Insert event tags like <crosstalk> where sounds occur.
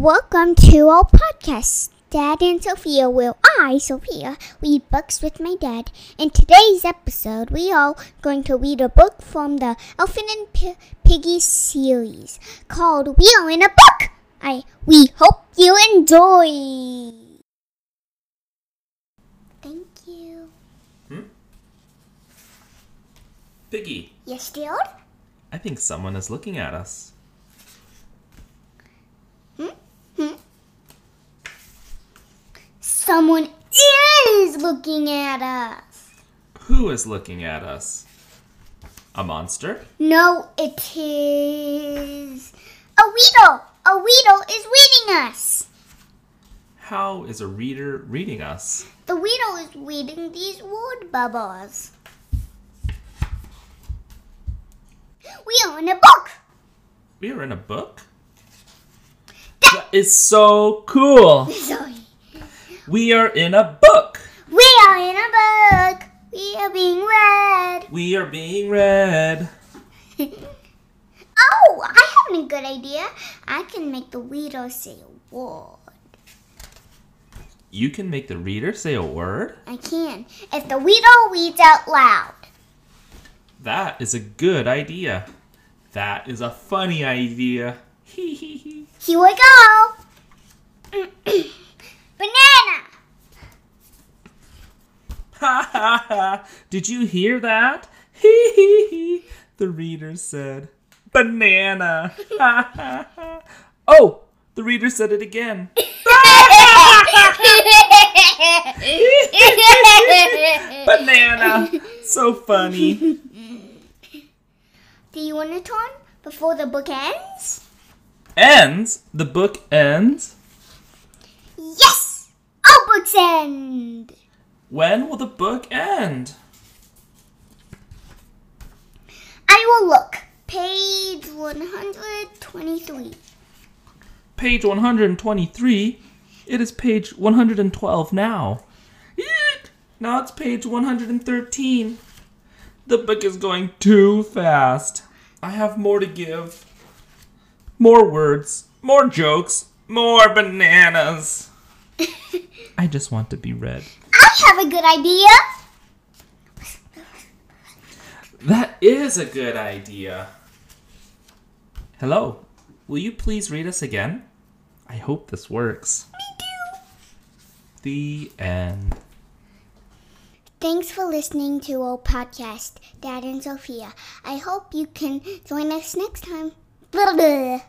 Welcome to our podcast. Dad and Sophia will I, Sophia, read books with my dad. In today's episode, we are going to read a book from the Elephant and P- Piggie series called We Are in a Book. I we hope you enjoy. Thank you. Hmm? Piggie, Yes, dude. I think someone is looking at us. Someone is looking at us. Who is looking at us? A monster? No, it is a Weedle. A Weedle is reading us. How is a reader reading us? The Weedle is reading these wood bubbles. We are in a book. We are in a book? That is so cool! <laughs> Sorry. We are in a book! We are in a book. We are being read. We are being read. <laughs> Oh, I have a good idea. I can make the Weedle say a word. You can make the reader say a word? I can. If the Weedle reads out loud. That is a good idea. That is a funny idea. <laughs> Hee hee hee. Here we go. <laughs> Did you hear that? <laughs> Hee hee hee! The reader said, "Banana." <laughs> Oh, the reader said it again. Banana. So funny. Do you want to turn before the book ends? Ends. The book ends. Yes! All books end. When will the book end? I will look. Page 123. Page 123. It is page 112 now. Eek! Now it's page 113. The book is going too fast. I have more to give. More words, more jokes, more bananas. <laughs> I just want to be read. I have a good idea. That is a good idea. Hello. Will you please read us again? I hope this works. Me too. The end. Thanks for listening to our podcast, Dad and Sophia. I hope you can join us next time. Blah, blah.